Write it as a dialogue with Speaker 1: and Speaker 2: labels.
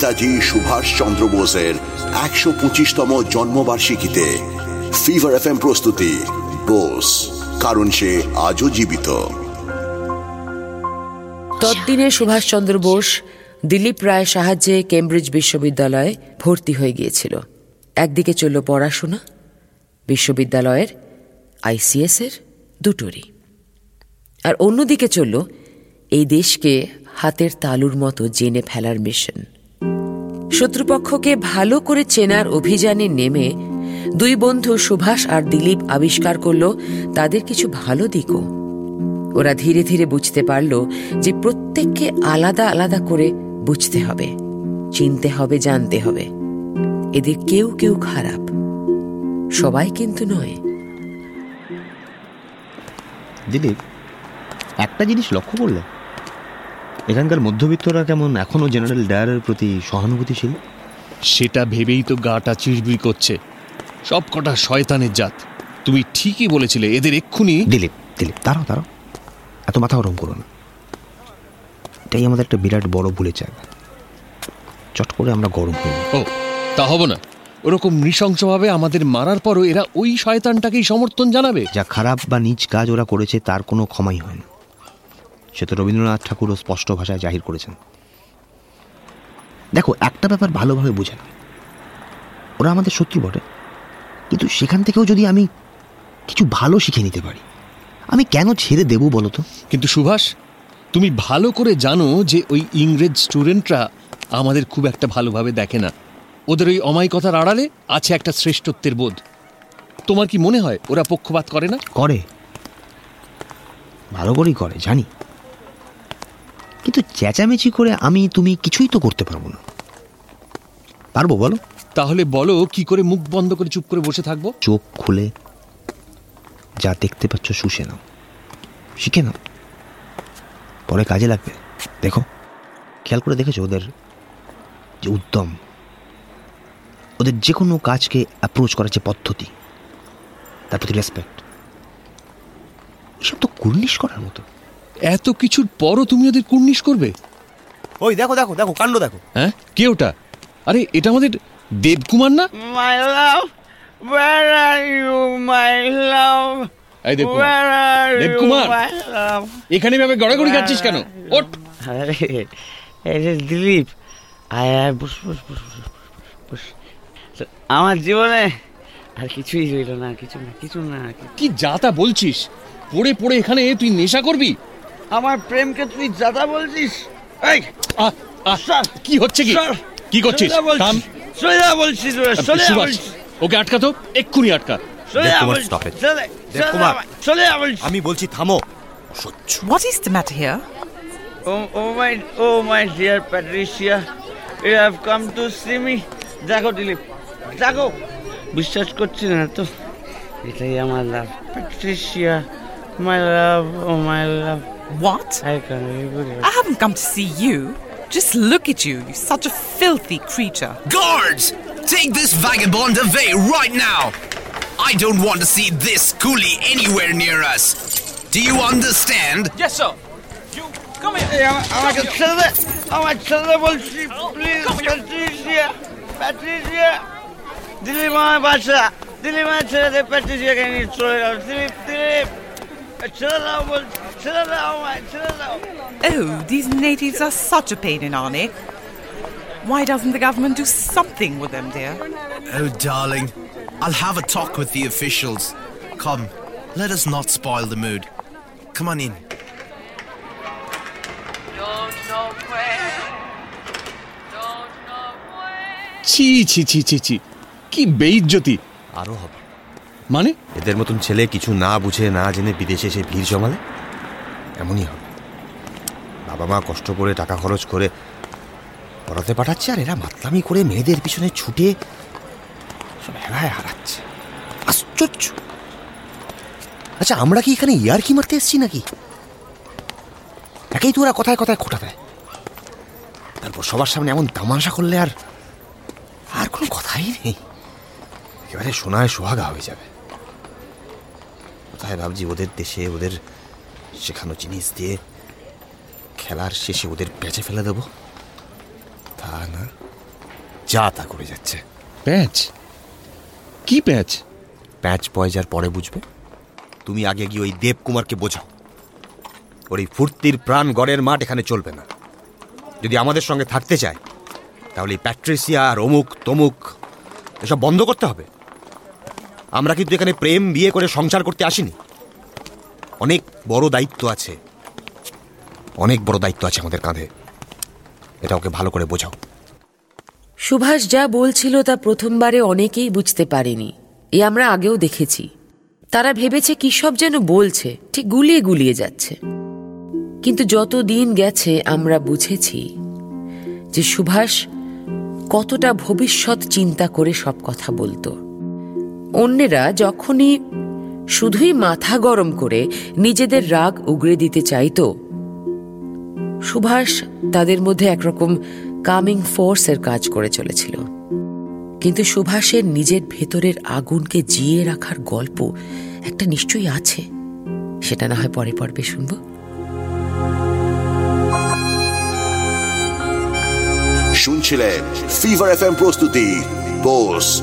Speaker 1: নেতাজি সুভাষ চন্দ্র বোসের একশো পঁচিশতম জন্মবার্ষিকীতে ফিভার এফ প্রস্তুতি, বোস, কারণ সে আজও জীবিত।
Speaker 2: তদ্দিনে সুভাষচন্দ্র বোস দিলীপ রায় সাহায্যে কেমব্রিজ বিশ্ববিদ্যালয়ে ভর্তি হয়ে গিয়েছিল। একদিকে চলল পড়াশোনা, বিশ্ববিদ্যালয়ের আইসিএস এর দুটোরই। আর অন্যদিকে চলল এই দেশকে হাতের তালুর মতো জেনে ফেলার মিশন। শত্রুপক্ষকে ভালো করে চেনার অভিযানে নেমে দুই বন্ধু সুভাষ আর দিলীপ আবিষ্কার করল তাদের কিছু ভালো দিকও। ওরা ধীরে ধীরে বুঝতে পারল যে প্রত্যেককে আলাদা আলাদা করে বুঝতে হবে, চিনতে হবে, জানতে হবে। এদের কেউ কেউ খারাপ। সবাই কিন্তু নয়।
Speaker 3: দিলীপ, একটা জিনিস লক্ষ্য করলে? এখানকার মধ্যবিত্তরা কেমন এখনও জেনারেল ডায়ারের প্রতি সহানুভূতিশীল?
Speaker 4: সেটা ভেবেই তো গাটা চিড়বিড় করছে। সব কটা শয়তানের জাত। তুমি ঠিকই বলেছিলে এদের এক্ষুনি
Speaker 3: দিলীপ দিলীপ দাঁড়াও দাঁড়াও। এত মাথা গরম করো না। এটাই আমাদের একটা বিরাট বড় ভুলে জায়গা। চট করে আমরা গরম হই
Speaker 4: ও তা হব না। ওরকম নৃশংসভাবে আমাদের মারার পরও এরা ওই শয়তানটাকেই সমর্থন জানাবে?
Speaker 3: যা খারাপ বা নিজ কাজ ওরা করেছে তার কোনো ক্ষমাই হয় না। সে তো রবীন্দ্রনাথ ঠাকুরও স্পষ্ট ভাষায় জাহির করেছেন। দেখো একটা ব্যাপার ভালোভাবে বোঝে না ওরা আমাদের শত্রু বটে। কিন্তু সেখান থেকেও যদি আমি কিছু ভালো শিখে নিতে পারি আমি কেন ছেড়ে দেবো বলো তো?
Speaker 4: কিন্তু সুভাষ তুমি ভালো করে জানো যে ওই ইংরেজ স্টুডেন্টরা আমাদের খুব একটা ভালোভাবে দেখে না। ওদের ওই অমায়িকতার আড়ালে আছে একটা শ্রেষ্ঠত্বের বোধ। তোমার কি মনে হয় ওরা পক্ষপাত করে না?
Speaker 3: করে। ভালো করেই করে জানি। কিন্তু চেঁচামেচি করে আমি তুমি কিছুই তো করতে পারব না। পারব বলো।
Speaker 4: তাহলে বলো কি করে মুখ বন্ধ করে চুপ করে বসে থাকব?
Speaker 3: চোখ খুলে যা দেখতে পাচ্ছ শুষে নাও। শিখে নাও। পরে কাজে লাগবে। দেখো খেয়াল করে দেখেছ ওদের যে উদ্যম? ওদের যে কোনো কাজকে অ্যাপ্রোচ করার যে পদ্ধতি তার প্রতি রেসপেক্ট এসব তো কুর্নিশ করার মতো।
Speaker 4: এত কিছুর পরও তুমি ওদের কুর্নিশ করবে?
Speaker 3: ওই দেখো দেখো দেখো কাণ্ড দেখো।
Speaker 4: হ্যাঁ? কে ওটা? আরে এটা আমাদের দেবকুমার না?
Speaker 5: My love, where are you, my love?
Speaker 4: এই দেবকুমার। দেবকুমার! এখানে ভাবে গড়াগড়ি খাচ্ছিস কেন? ওঠ!
Speaker 5: আরে এই দিলীপ। আয় আয় বস বস বস বস, বস, বস আমার জীবনে আর কিছুই রইল না কিছু না কিছু না
Speaker 4: কি যাতা বলছিস? পড়ে পড়ে এখানে তুই নেশা করবি?
Speaker 5: আমার প্রেমকে তুই যাতা বলছিস এই
Speaker 4: আহ, আহ,
Speaker 5: স্যার,
Speaker 4: কি হচ্ছে কি? কি করছিস?
Speaker 5: সোজা বলছিস, সোজা বলছিস রে, সোজা বলছিস,
Speaker 4: ওকে আটকা তো এক্ষুনি আটকা।
Speaker 3: আমি বলছি থামো।
Speaker 6: What is the matter here?
Speaker 5: Oh, oh my, oh my dear Patricia, you have come to see me. দেখো দিলীপ দেখো বিশ্বাস করছি না তো। এটাই আমার love Patricia my love oh my love
Speaker 6: What? I haven't come to see you. Just look at you, you such a filthy creature.
Speaker 7: Guards! Take this vagabond away right now! I don't want to see this coolie anywhere near us! Do you understand?
Speaker 8: Yes, sir! You come here!
Speaker 5: Yeah, I want to kill it! I want to kill it, will she oh, please? Patricia! Patricia! Delhi में बादशाह दिल्ली में चले थे पैटिसिया के नीचे चले जाओ दिलीप दिलीप चलो बोल
Speaker 6: Oh, these natives are such a pain in our neck. Why doesn't the government do something with them, dear?
Speaker 7: Oh, darling, I'll have a talk with the officials. Come, let us not spoil the mood. Come on in.
Speaker 4: ছি ছি ছি ছি ছি কি বেইজ্জতি
Speaker 9: আরও হবে
Speaker 4: মানে
Speaker 9: এদের মতন ছেলে কিছু না বুঝে না জেনে বিদেশে এসে ভিড় জমালে এমনই হবে। বাবা মা কষ্ট করে টাকা খরচ করে পড়াতে পাঠাচ্ছে আর এরা মাতলামি করে মেয়েদের পিছনে ছুটে সব হেলায় হারাচ্ছে। আশ্চর্য! আচ্ছা আমরা কি এখানে ইয়ার কি মারতে এসছি নাকি? একেই তো ওরা কথায় কথায় খোটা দেয়। তারপর সবার সামনে এমন তামাশা করলে আর আর কোনো কথাই নেই। এবারে সোনায় সোহাগা হয়ে যাবে। কোথায় ভাবছি, ওদের দেশে, ওদের শেখানো জিনিস দিয়ে খেলার শেষে ওদের পেঁচে ফেলে দেবো। তা না যা তা করে যাচ্ছে।
Speaker 4: প্যাচ? কি প্যাচ?
Speaker 9: প্যাচ পয়জার পরে বুঝবে। তুমি আগে গিয়ে ওই দেবকুমারকে বোঝাও। ওর এই ফুর্তির প্রাণ গড়ের মাঠ এখানে চলবে না। যদি আমাদের সঙ্গে থাকতে চায় তাহলে এই প্যাট্রিসিয়া আর অমুক তমুক এসব বন্ধ করতে হবে। আমরা কিন্তু এখানে প্রেম বিয়ে করে সংসার করতে আসিনি। অনেক বড় দায়িত্ব আছে। অনেক বড় দায়িত্ব আছে আমাদের কাঁধে। এটা ওকে ভালো করে বোঝাও।
Speaker 2: সুভাষ যা বলছিল তা প্রথমবারে অনেকেই বুঝতে পারেনি। এ আমরা আগেও দেখেছি। তারা ভেবেছে কি সব যেন বলছে, ঠিক গুলিয়ে গুলিয়ে যাচ্ছে। কিন্তু যত দিন গেছে, আমরা বুঝেছি যে সুভাষ কতটা ভবিষ্যৎ চিন্তা করে সব কথা বলতো। অন্যেরা যখনই শুধুই মাথা গরম করে নিজেদের রাগ উগড়ে দিতে চাইতো। সুভাষ তাদের মধ্যে একরকম কামিং ফোর্সের কাজ করে চলেছিল। কিন্তু সুভাষের নিজের ভেতরের আগুনকে জিয়ে রাখার গল্প একটা নিশ্চয়ই আছে। সেটা না হয় পরে পর্বে শুনব।
Speaker 1: শুনছিলেন ফিভার এফ এম প্রস্তুতি বোস